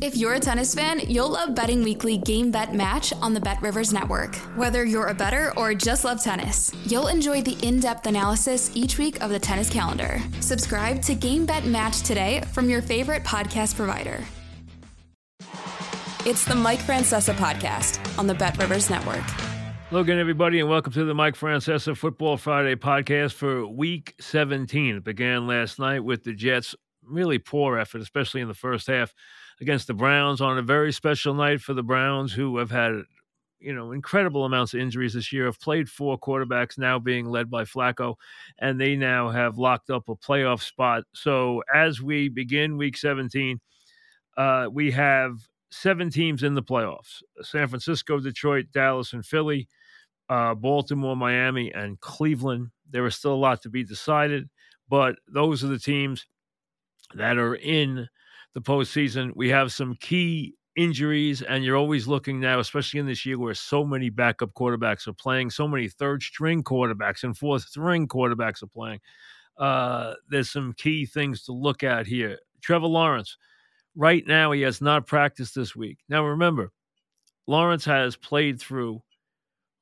If you're a tennis fan, you'll love Betting Weekly Game Bet Match on the Bet Rivers Network. Whether you're a better or just love tennis, you'll enjoy the in depth analysis each week of the tennis calendar. Subscribe to Game Bet Match today from your favorite podcast provider. It's the Mike Francesa podcast on the Bet Rivers Network. Hello again, everybody, and welcome to the Mike Francesa Football Friday podcast for Week 17. It began last night with the Jets' really poor effort, especially in the first half against the Browns on a very special night for the Browns, who have had you know incredible amounts of injuries this year. Have played four quarterbacks now, being led by Flacco, and they now have locked up a playoff spot. So as we begin Week 17, uh, we have seven teams in the playoffs: San Francisco, Detroit, Dallas, and Philly. Uh, Baltimore, Miami, and Cleveland. There is still a lot to be decided, but those are the teams that are in the postseason. We have some key injuries, and you're always looking now, especially in this year where so many backup quarterbacks are playing, so many third string quarterbacks and fourth string quarterbacks are playing. Uh, there's some key things to look at here. Trevor Lawrence, right now, he has not practiced this week. Now, remember, Lawrence has played through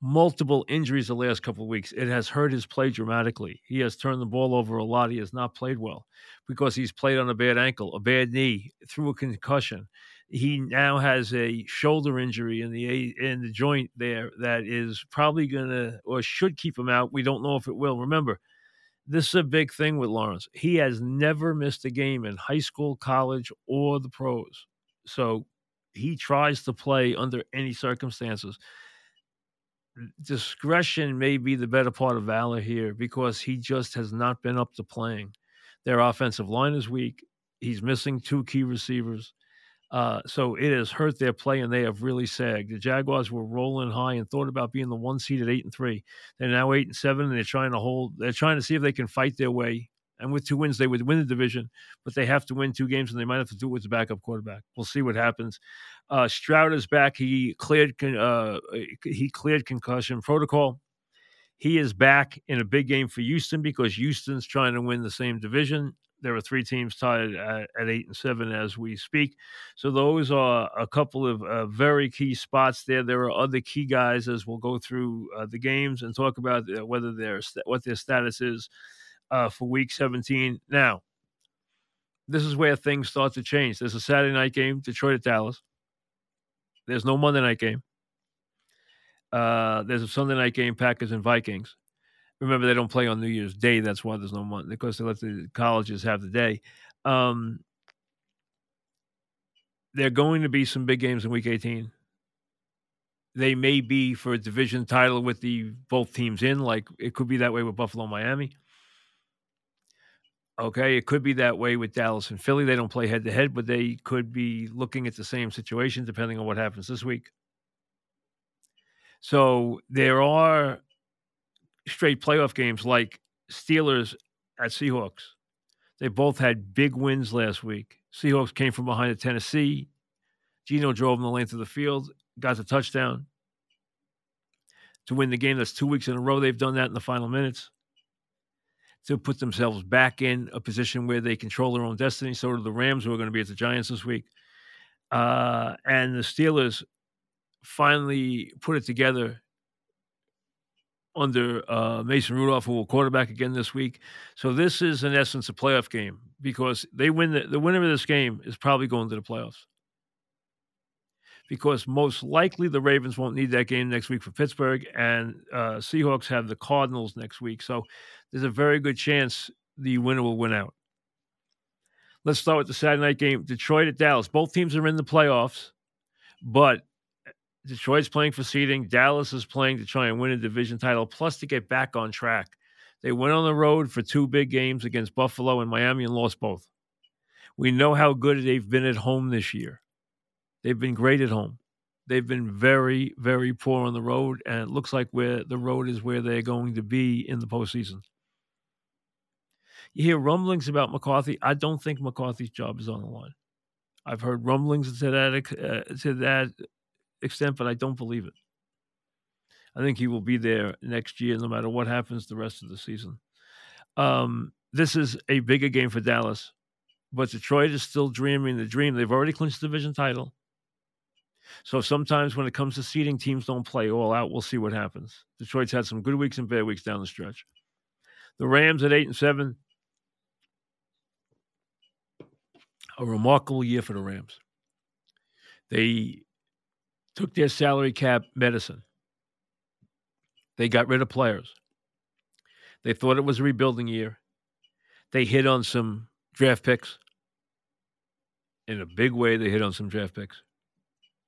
multiple injuries the last couple of weeks. It has hurt his play dramatically. He has turned the ball over a lot. He has not played well because he's played on a bad ankle, a bad knee, through a concussion. He now has a shoulder injury in the in the joint there that is probably going to or should keep him out. We don't know if it will. Remember, this is a big thing with Lawrence. He has never missed a game in high school, college, or the pros. So he tries to play under any circumstances discretion may be the better part of valor here because he just has not been up to playing. Their offensive line is weak. He's missing two key receivers. Uh, so it has hurt their play, and they have really sagged. The Jaguars were rolling high and thought about being the one seed at eight and three. They're now eight and seven, and they're trying to hold. They're trying to see if they can fight their way. And with two wins, they would win the division, but they have to win two games, and they might have to do it with the backup quarterback. We'll see what happens. Uh, Stroud is back. He cleared uh, he cleared concussion protocol. He is back in a big game for Houston because Houston's trying to win the same division. There are three teams tied at, at eight and seven as we speak. So those are a couple of uh, very key spots there. There are other key guys as we'll go through uh, the games and talk about uh, whether their what their status is uh, for Week 17. Now, this is where things start to change. There's a Saturday night game, Detroit at Dallas. There's no Monday night game. Uh, there's a Sunday night game, Packers and Vikings. Remember, they don't play on New Year's Day. That's why there's no Monday because they let the colleges have the day. Um, there are going to be some big games in Week 18. They may be for a division title with the both teams in, like it could be that way with Buffalo, Miami. Okay, it could be that way with Dallas and Philly. They don't play head to head, but they could be looking at the same situation depending on what happens this week. So there are straight playoff games like Steelers at Seahawks. They both had big wins last week. Seahawks came from behind at Tennessee. Geno drove them the length of the field, got the touchdown to win the game. That's two weeks in a row they've done that in the final minutes to put themselves back in a position where they control their own destiny. So do the Rams, who are going to be at the Giants this week. Uh, and the Steelers finally put it together under uh, Mason Rudolph, who will quarterback again this week. So this is, in essence, a playoff game because they win the, the winner of this game is probably going to the playoffs. Because most likely the Ravens won't need that game next week for Pittsburgh, and uh, Seahawks have the Cardinals next week. So there's a very good chance the winner will win out. Let's start with the Saturday night game Detroit at Dallas. Both teams are in the playoffs, but Detroit's playing for seeding. Dallas is playing to try and win a division title, plus to get back on track. They went on the road for two big games against Buffalo and Miami and lost both. We know how good they've been at home this year. They've been great at home. They've been very, very poor on the road, and it looks like where the road is where they're going to be in the postseason. You hear rumblings about McCarthy. I don't think McCarthy's job is on the line. I've heard rumblings to that uh, to that extent, but I don't believe it. I think he will be there next year, no matter what happens the rest of the season. Um, this is a bigger game for Dallas, but Detroit is still dreaming the dream. They've already clinched the division title. So sometimes when it comes to seeding, teams don't play all out. We'll see what happens. Detroit's had some good weeks and bad weeks down the stretch. The Rams at eight and seven. A remarkable year for the Rams. They took their salary cap medicine. They got rid of players. They thought it was a rebuilding year. They hit on some draft picks. In a big way, they hit on some draft picks.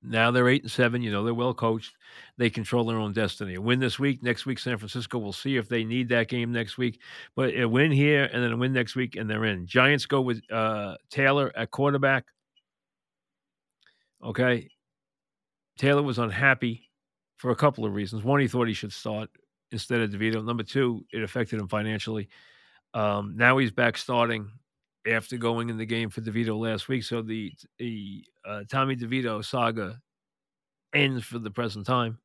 Now they're eight and seven. You know, they're well coached. They control their own destiny. A win this week. Next week, San Francisco. We'll see if they need that game next week. But a win here and then a win next week, and they're in. Giants go with uh, Taylor at quarterback. Okay. Taylor was unhappy for a couple of reasons. One, he thought he should start instead of DeVito. Number two, it affected him financially. Um, now he's back starting after going in the game for DeVito last week. So the the uh, Tommy DeVito saga ends for the present time.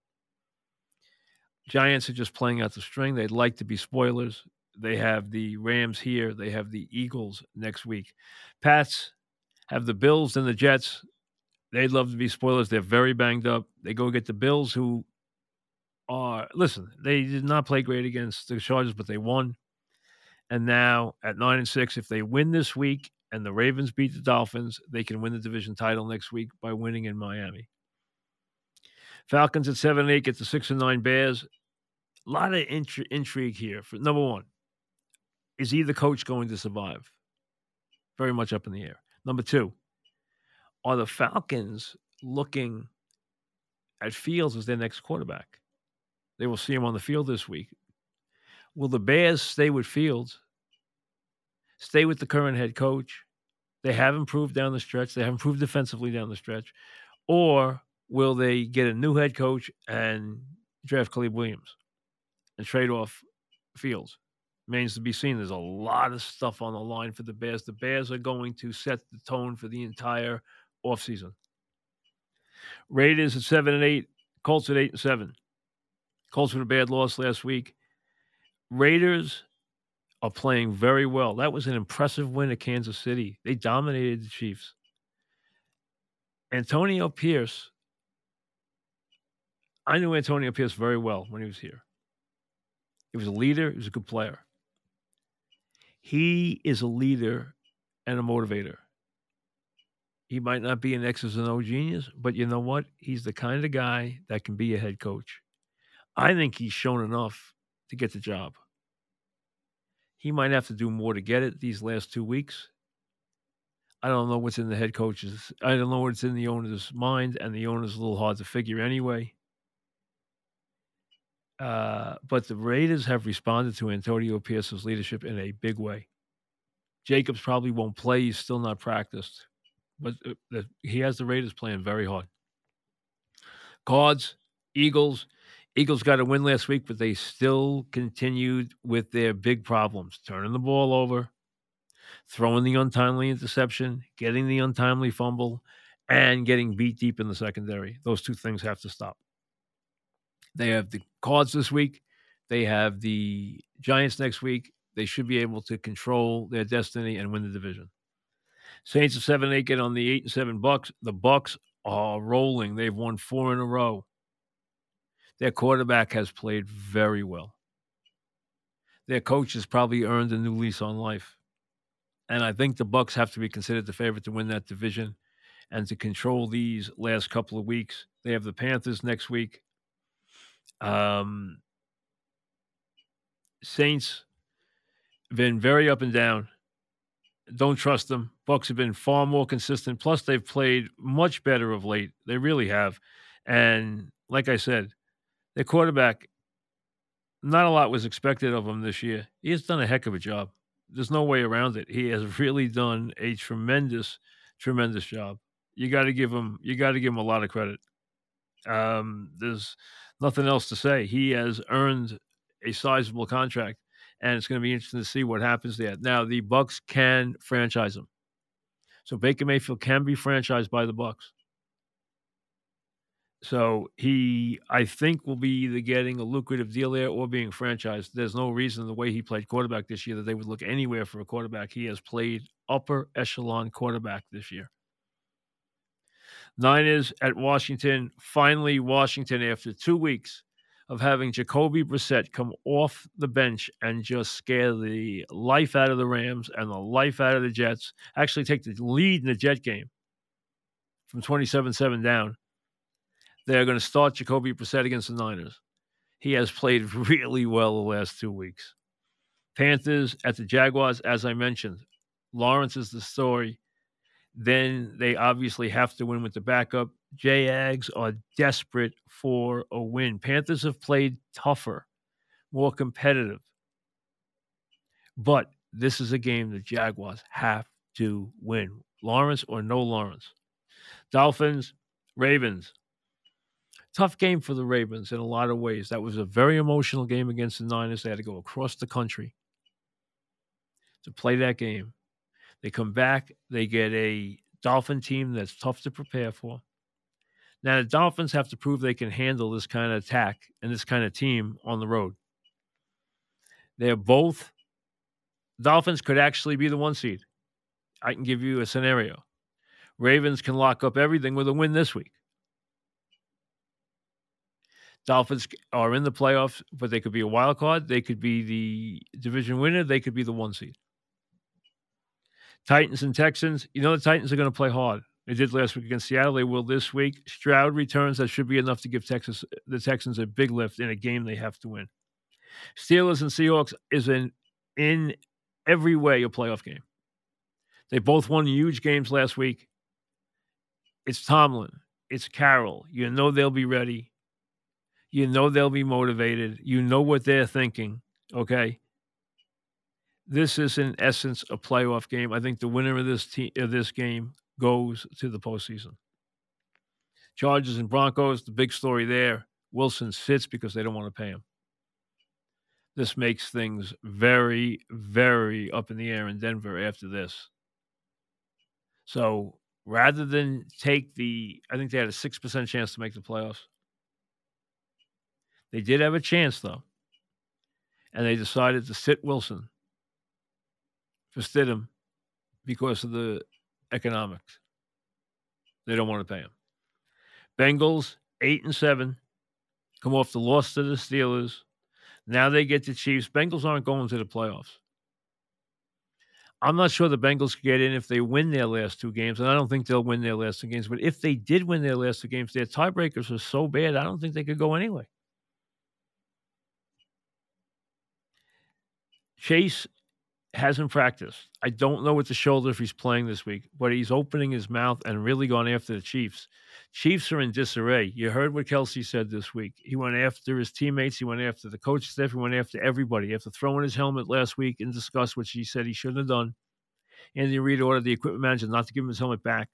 Giants are just playing out the string. They'd like to be spoilers. They have the Rams here. They have the Eagles next week. Pats have the Bills and the Jets. They'd love to be spoilers. They're very banged up. They go get the Bills, who are listen. They did not play great against the Chargers, but they won. And now at nine and six, if they win this week and the Ravens beat the Dolphins, they can win the division title next week by winning in Miami. Falcons at seven and eight get the six and nine Bears. A lot of intri- intrigue here. For number one, is either coach going to survive? Very much up in the air. Number two, are the Falcons looking at Fields as their next quarterback? They will see him on the field this week. Will the Bears stay with Fields? Stay with the current head coach? They have improved down the stretch. They have improved defensively down the stretch. Or will they get a new head coach and draft Caleb Williams and trade off Fields? Remains to be seen. There's a lot of stuff on the line for the Bears. The Bears are going to set the tone for the entire offseason. Raiders at seven and eight, Colts at eight and seven. Colts with a bad loss last week. Raiders are playing very well. That was an impressive win at Kansas City. They dominated the Chiefs. Antonio Pierce, I knew Antonio Pierce very well when he was here. He was a leader, he was a good player. He is a leader and a motivator. He might not be an X's and O genius, but you know what? He's the kind of guy that can be a head coach. I think he's shown enough to get the job. He might have to do more to get it these last two weeks. I don't know what's in the head coach's. I don't know what's in the owner's mind, and the owner's a little hard to figure anyway. Uh, but the Raiders have responded to Antonio Pierce's leadership in a big way. Jacobs probably won't play; he's still not practiced, but uh, the, he has the Raiders playing very hard. Cards, Eagles, Eagles got a win last week, but they still continued with their big problems turning the ball over, throwing the untimely interception, getting the untimely fumble, and getting beat deep in the secondary. Those two things have to stop. They have the Cards this week. They have the Giants next week. They should be able to control their destiny and win the division. Saints are seven eight get on the eight and seven Bucks. The Bucks are rolling. They've won four in a row. Their quarterback has played very well. Their coach has probably earned a new lease on life. And I think the Bucks have to be considered the favorite to win that division and to control these last couple of weeks. They have the Panthers next week. Um, Saints have been very up and down. Don't trust them. Bucks have been far more consistent. Plus, they've played much better of late. They really have. And like I said, their quarterback, not a lot was expected of him this year. He has done a heck of a job. There's no way around it. He has really done a tremendous, tremendous job. You got to give him. You got to give him a lot of credit. Um, there's nothing else to say. He has earned a sizable contract, and it's going to be interesting to see what happens there. Now, the Bucks can franchise him, so Baker Mayfield can be franchised by the Bucs. So he, I think, will be either getting a lucrative deal there or being franchised. There's no reason the way he played quarterback this year that they would look anywhere for a quarterback. He has played upper echelon quarterback this year. Niners at Washington. Finally, Washington, after two weeks of having Jacoby Brissett come off the bench and just scare the life out of the Rams and the life out of the Jets, actually take the lead in the Jet game from 27 7 down they're going to start Jacoby Brissett against the Niners. He has played really well the last two weeks. Panthers at the Jaguars, as I mentioned, Lawrence is the story. Then they obviously have to win with the backup. Jags are desperate for a win. Panthers have played tougher, more competitive. But this is a game the Jaguars have to win. Lawrence or no Lawrence. Dolphins, Ravens tough game for the Ravens in a lot of ways. That was a very emotional game against the Niners. They had to go across the country to play that game. They come back, they get a Dolphin team that's tough to prepare for. Now, the Dolphins have to prove they can handle this kind of attack and this kind of team on the road. They're both, Dolphins could actually be the one seed. I can give you a scenario. Ravens can lock up everything with a win this week. Dolphins are in the playoffs, but they could be a wild card. They could be the division winner. They could be the one seed. Titans and Texans. You know the Titans are going to play hard. They did last week against Seattle. They will this week. Stroud returns. That should be enough to give Texas the Texans a big lift in a game they have to win. Steelers and Seahawks is in in every way a playoff game. They both won huge games last week. It's Tomlin. It's Carroll. You know they'll be ready. You know they'll be motivated. You know what they're thinking. Okay. This is in essence a playoff game. I think the winner of this team of this game goes to the postseason. Chargers and Broncos, the big story there. Wilson sits because they don't want to pay him. This makes things very, very up in the air in Denver after this. So rather than take the, I think they had a 6% chance to make the playoffs. They did have a chance, though. And they decided to sit Wilson for Stidham because of the economics. They don't want to pay him. Bengals, eight and seven, come off the loss to the Steelers. Now they get the Chiefs. Bengals aren't going to the playoffs. I'm not sure the Bengals could get in if they win their last two games, and I don't think they'll win their last two games. But if they did win their last two games, their tiebreakers are so bad, I don't think they could go anyway. Chase hasn't practiced. I don't know what the shoulder if he's playing this week, but he's opening his mouth and really gone after the Chiefs. Chiefs are in disarray. You heard what Kelce said this week. He went after his teammates. He went after the coach staff. He went after everybody. After throwing his helmet last week and discuss what he said he shouldn't have done, Andy Reid ordered the equipment manager not to give him his helmet back.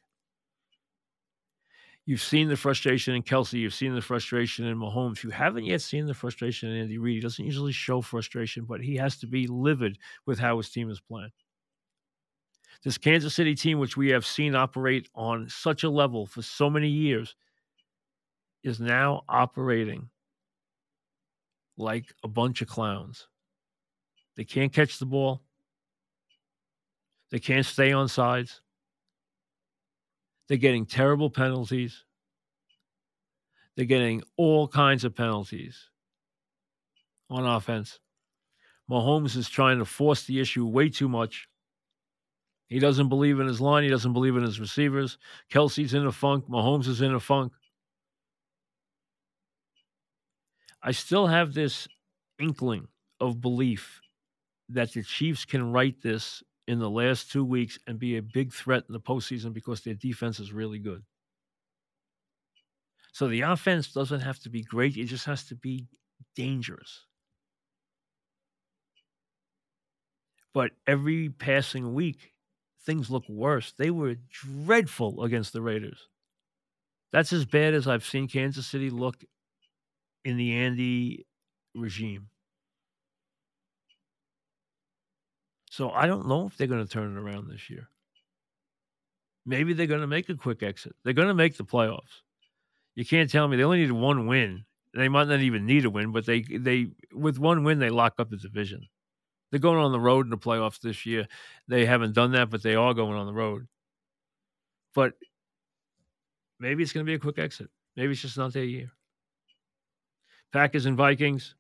You've seen the frustration in Kelce. You've seen the frustration in Mahomes. You haven't yet seen the frustration in Andy Reid. He doesn't usually show frustration, but he has to be livid with how his team is playing. This Kansas City team, which we have seen operate on such a level for so many years, is now operating like a bunch of clowns. They can't catch the ball. They can't stay on sides. They're getting terrible penalties. They're getting all kinds of penalties on offense. Mahomes is trying to force the issue way too much. He doesn't believe in his line. He doesn't believe in his receivers. Kelce's in a funk. Mahomes is in a funk. I still have this inkling of belief that the Chiefs can write this in the last two weeks and be a big threat in the postseason because their defense is really good. So the offense doesn't have to be great, it just has to be dangerous. But every passing week, things look worse. They were dreadful against the Raiders. That's as bad as I've seen Kansas City look in the Andy regime. So I don't know if they're going to turn it around this year. Maybe they're going to make a quick exit. They're going to make the playoffs. You can't tell me they only need one win. They might not even need a win, but they they with one win they lock up the division. They're going on the road in the playoffs this year. They haven't done that, but they are going on the road. But maybe it's going to be a quick exit. Maybe it's just not their year. Packers and Vikings.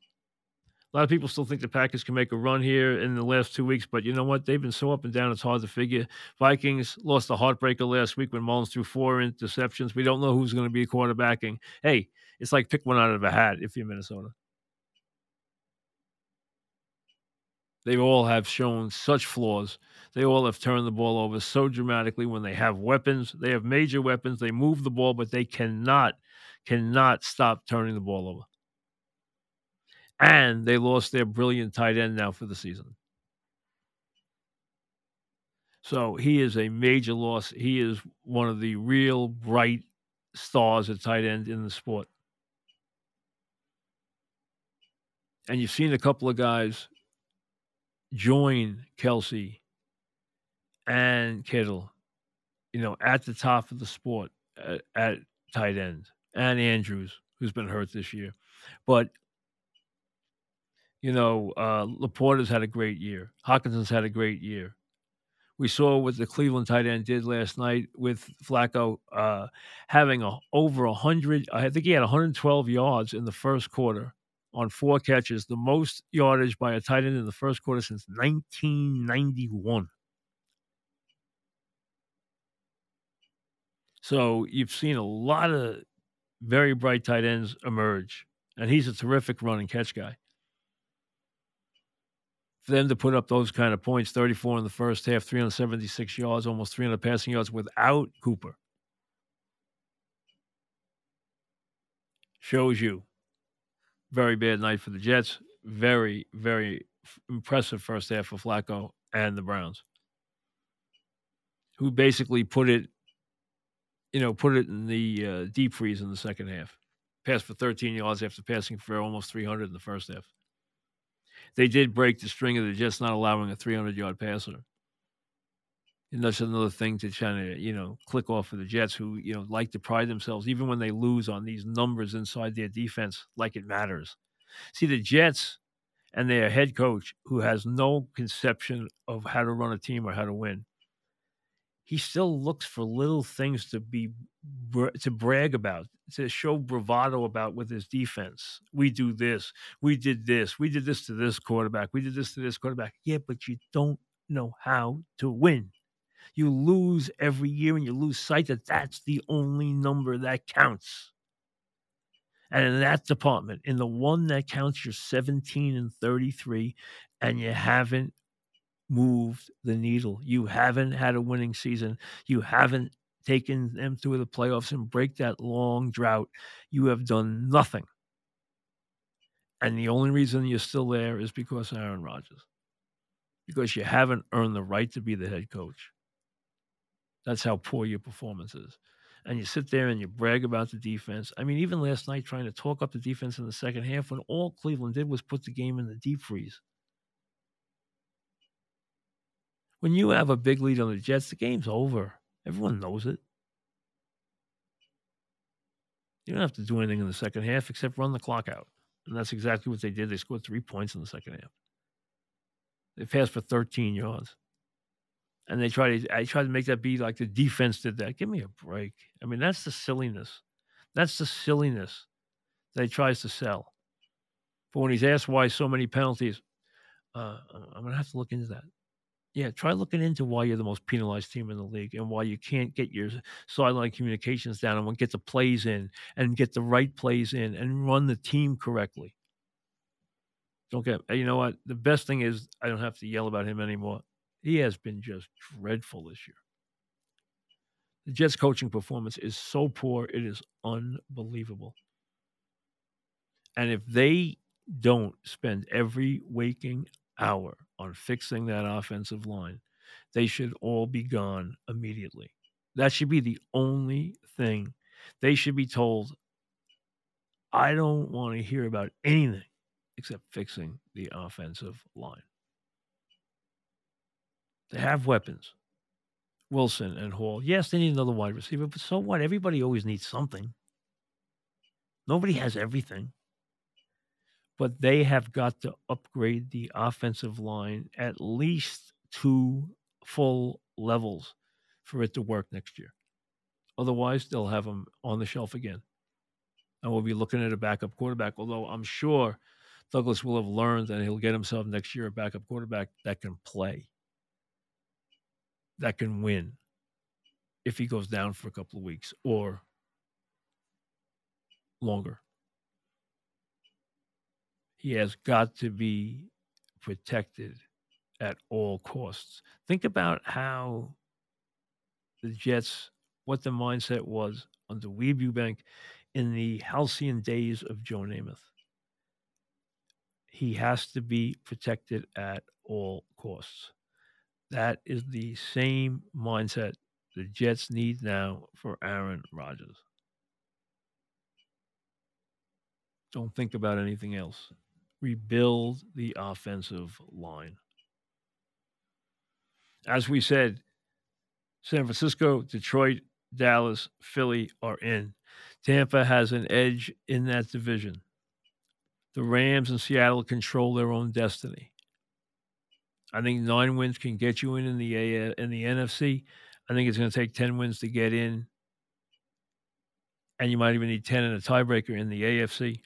A lot of people still think the Packers can make a run here in the last two weeks, but you know what? They've been so up and down, it's hard to figure. Vikings lost a heartbreaker last week when Mullens threw four interceptions. We don't know who's going to be quarterbacking. Hey, it's like pick one out of a hat if you're Minnesota. They all have shown such flaws. They all have turned the ball over so dramatically when they have weapons. They have major weapons. They move the ball, but they cannot, cannot stop turning the ball over and they lost their brilliant tight end now for the season. So he is a major loss. He is one of the real bright stars at tight end in the sport. And you've seen a couple of guys join Kelce and Kittle, you know, at the top of the sport at, at tight end, and Andrews, who's been hurt this year. But you know, uh, LaPorta's had a great year. Hockenson's had a great year. We saw what the Cleveland tight end did last night with Flacco uh, having a, over 100. I think he had 112 yards in the first quarter on four catches, the most yardage by a tight end in the first quarter since 1991. So you've seen a lot of very bright tight ends emerge, and he's a terrific run and catch guy for them to put up those kind of points 34 in the first half, 376 yards, almost 300 passing yards without Cooper shows you very bad night for the Jets. Very, very impressive first half for Flacco and the Browns, who basically put it, you know, put it in the uh, deep freeze in the second half. Passed for 13 yards after passing for almost 300 in the first half they did break the string of the Jets not allowing a 300 yard passer. And that's another thing to kind of, you know, click off for the Jets who, you know, like to pride themselves, even when they lose on these numbers inside their defense, like it matters. See, the Jets and their head coach, who has no conception of how to run a team or how to win, he still looks for little things to be to brag about, to show bravado about with his defense. We do this, we did this, we did this to this quarterback, we did this to this quarterback. Yeah, but you don't know how to win. You lose every year, and you lose sight that that's the only number that counts. And in that department, in the one that counts, you're 17 and 33, and you haven't moved the needle. You haven't had a winning season. You haven't taken them through the playoffs and break that long drought. You have done nothing. And the only reason you're still there is because of Aaron Rodgers. Because you haven't earned the right to be the head coach. That's how poor your performance is. And you sit there and you brag about the defense. I mean, even last night, trying to talk up the defense in the second half when all Cleveland did was put the game in the deep freeze. When you have a big lead on the Jets, the game's over. Everyone knows it. You don't have to do anything in the second half except run the clock out. And that's exactly what they did. They scored three points in the second half. They passed for 13 yards. And they tried to I tried to make that be like the defense did that. Give me a break. I mean, that's the silliness. That's the silliness that he tries to sell. But when he's asked why so many penalties, uh, I'm to have to look into that. Yeah, try looking into why you're the most penalized team in the league and why you can't get your sideline communications down and get the plays in and get the right plays in and run the team correctly. Don't get, you know what? The best thing is I don't have to yell about him anymore. He has been just dreadful this year. The Jets coaching performance is so poor, it is unbelievable. And if they don't spend every waking hour on fixing that offensive line, they should all be gone immediately. That should be the only thing They should be told, I don't want to hear about anything except fixing the offensive line. They have weapons. Wilson and Hall. Yes, they need another wide receiver, but so what? Everybody always needs something. Nobody has everything. But they have got to upgrade the offensive line at least two full levels for it to work next year. Otherwise, they'll have them on the shelf again. And we'll be looking at a backup quarterback, although I'm sure Douglas will have learned and he'll get himself next year a backup quarterback that can play that can win if he goes down for a couple of weeks or longer. He has got to be protected at all costs. Think about how the Jets, what the mindset was under Weeb Ewbank in the halcyon days of Joe Namath. He has to be protected at all costs. That is the same mindset the Jets need now for Aaron Rodgers. Don't think about anything else. Rebuild the offensive line. As we said, San Francisco, Detroit, Dallas, Philly are in. Tampa has an edge in that division. The Rams and Seattle control their own destiny. I think nine wins can get you in in the A- in the NFC. I think it's going to take ten wins to get in, and you might even need ten in a tiebreaker in the AFC.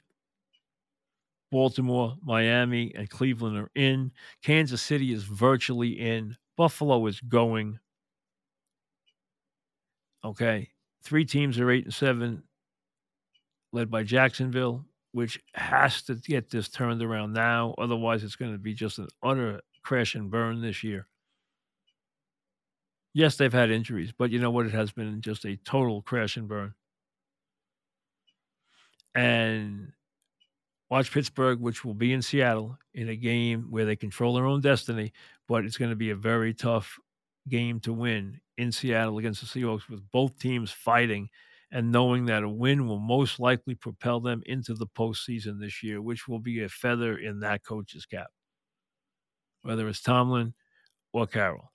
Baltimore, Miami, and Cleveland are in. Kansas City is virtually in. Buffalo is going. Okay, three teams are eight and seven, led by Jacksonville, which has to get this turned around now. Otherwise, it's going to be just an utter crash and burn this year. Yes, they've had injuries, but you know what? It has been just a total crash and burn. And watch Pittsburgh, which will be in Seattle in a game where they control their own destiny, but it's going to be a very tough game to win in Seattle against the Seahawks with both teams fighting and knowing that a win will most likely propel them into the postseason this year, which will be a feather in that coach's cap whether it's Tomlin or Carroll.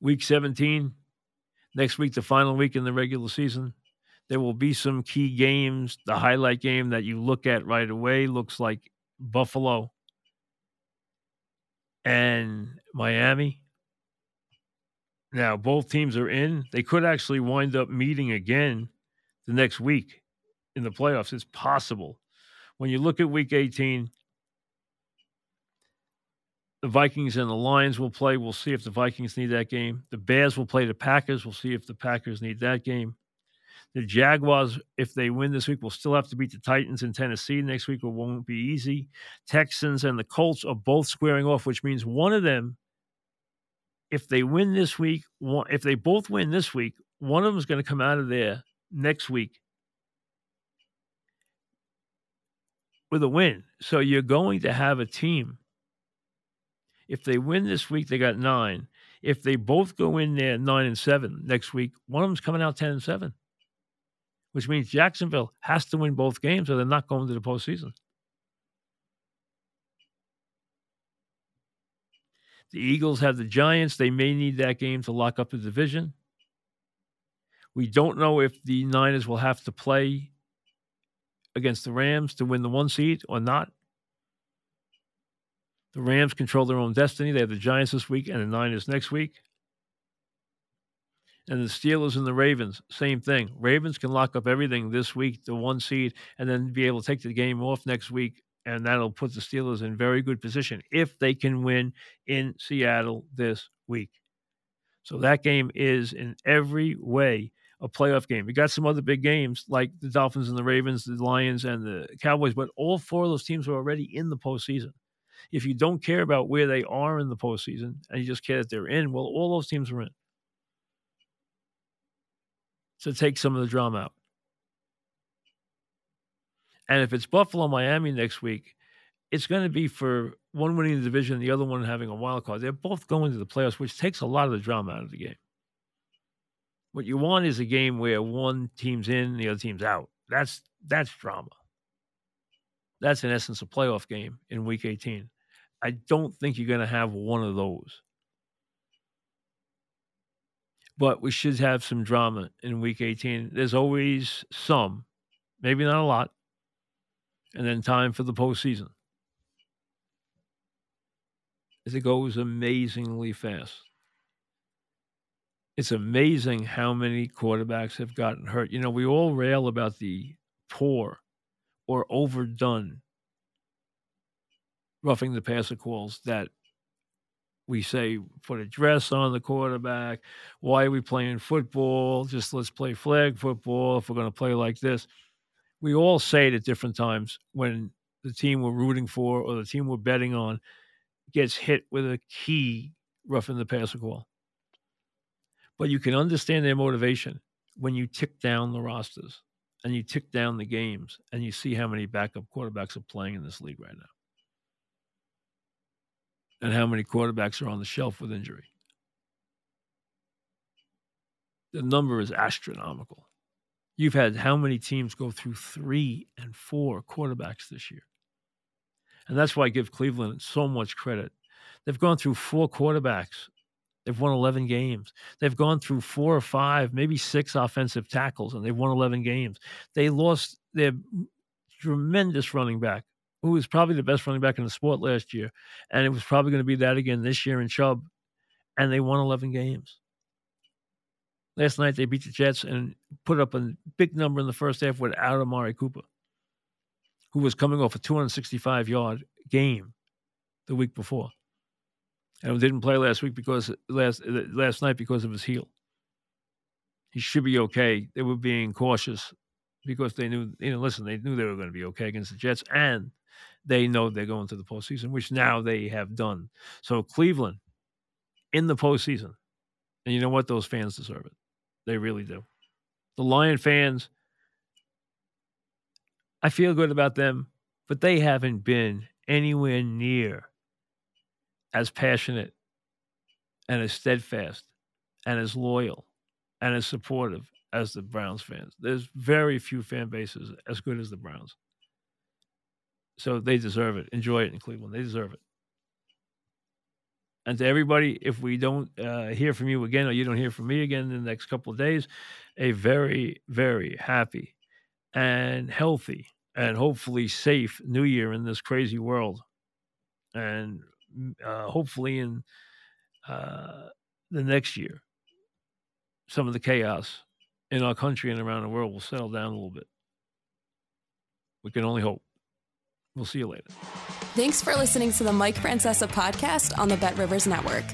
Week 17, next week, the final week in the regular season. There will be some key games. The highlight game that you look at right away looks like Buffalo and Miami. Now, both teams are in. They could actually wind up meeting again the next week in the playoffs. It's possible when you look at week 18, the Vikings and the Lions will play. We'll see if the Vikings need that game. The Bears will play the Packers. We'll see if the Packers need that game. The Jaguars, if they win this week, will still have to beat the Titans in Tennessee next week. It won't be easy. Texans and the Colts are both squaring off, which means one of them, if they win this week, if they both win this week, one of them is going to come out of there next week with a win. So you're going to have a team. If they win this week, they got nine. If they both go in there nine and seven next week, one of them's coming out ten and seven, which means Jacksonville has to win both games or they're not going to the postseason. The Eagles have the Giants. They may need that game to lock up the division. We don't know if the Niners will have to play against the Rams to win the one seed or not. The Rams control their own destiny. They have the Giants this week and the Niners next week. And the Steelers and the Ravens, same thing. Ravens can lock up everything this week, the one seed, and then be able to take the game off next week. And that'll put the Steelers in very good position if they can win in Seattle this week. So that game is in every way a playoff game. We got some other big games like the Dolphins and the Ravens, the Lions and the Cowboys, but all four of those teams are already in the postseason. If you don't care about where they are in the postseason and you just care that they're in, well, all those teams are in. So take some of the drama out. And if it's Buffalo, Miami next week, it's going to be for one winning the division, the other one having a wild card. They're both going to the playoffs, which takes a lot of the drama out of the game. What you want is a game where one team's in, the other team's out. That's that's drama. That's in essence a playoff game in week 18. I don't think you're going to have one of those. But we should have some drama in week 18. There's always some, maybe not a lot. And then time for the postseason. As it goes amazingly fast. It's amazing how many quarterbacks have gotten hurt. You know, we all rail about the poor or overdone roughing the passer calls that we say put a dress on the quarterback. Why are we playing football? Just let's play flag football if we're going to play like this. We all say it at different times when the team we're rooting for or the team we're betting on gets hit with a key roughing the passer call. But you can understand their motivation when you tick down the rosters and you tick down the games and you see how many backup quarterbacks are playing in this league right now and how many quarterbacks are on the shelf with injury. The number is astronomical. You've had how many teams go through three and four quarterbacks this year? And that's why I give Cleveland so much credit. They've gone through four quarterbacks. They've won 11 games. They've gone through four or five, maybe six offensive tackles, and they've won 11 games. They lost their tremendous running back who was probably the best running back in the sport last year, and it was probably going to be that again this year in Chubb, and they won 11 games. Last night they beat the Jets and put up a big number in the first half without Amari Cooper, who was coming off a 265 yard game the week before, and didn't play last week because last last night because of his heel. He should be okay. They were being cautious because they knew, you know, listen, they knew they were going to be okay against the Jets, and they know they're going to the postseason, which now they have done. So Cleveland in the postseason, and you know what? Those fans deserve it. They really do. The Lion fans, I feel good about them, but they haven't been anywhere near as passionate and as steadfast and as loyal and as supportive as the Browns fans. There's very few fan bases as good as the Browns. So they deserve it. Enjoy it in Cleveland. They deserve it. And to everybody, if we don't uh, hear from you again or you don't hear from me again in the next couple of days, a very, very happy and healthy and hopefully safe new year in this crazy world. And uh, hopefully in uh, the next year, some of the chaos in our country and around the world will settle down a little bit. We can only hope. We'll see you later. Thanks for listening to the Mike Francesa podcast on the Bet Rivers Network.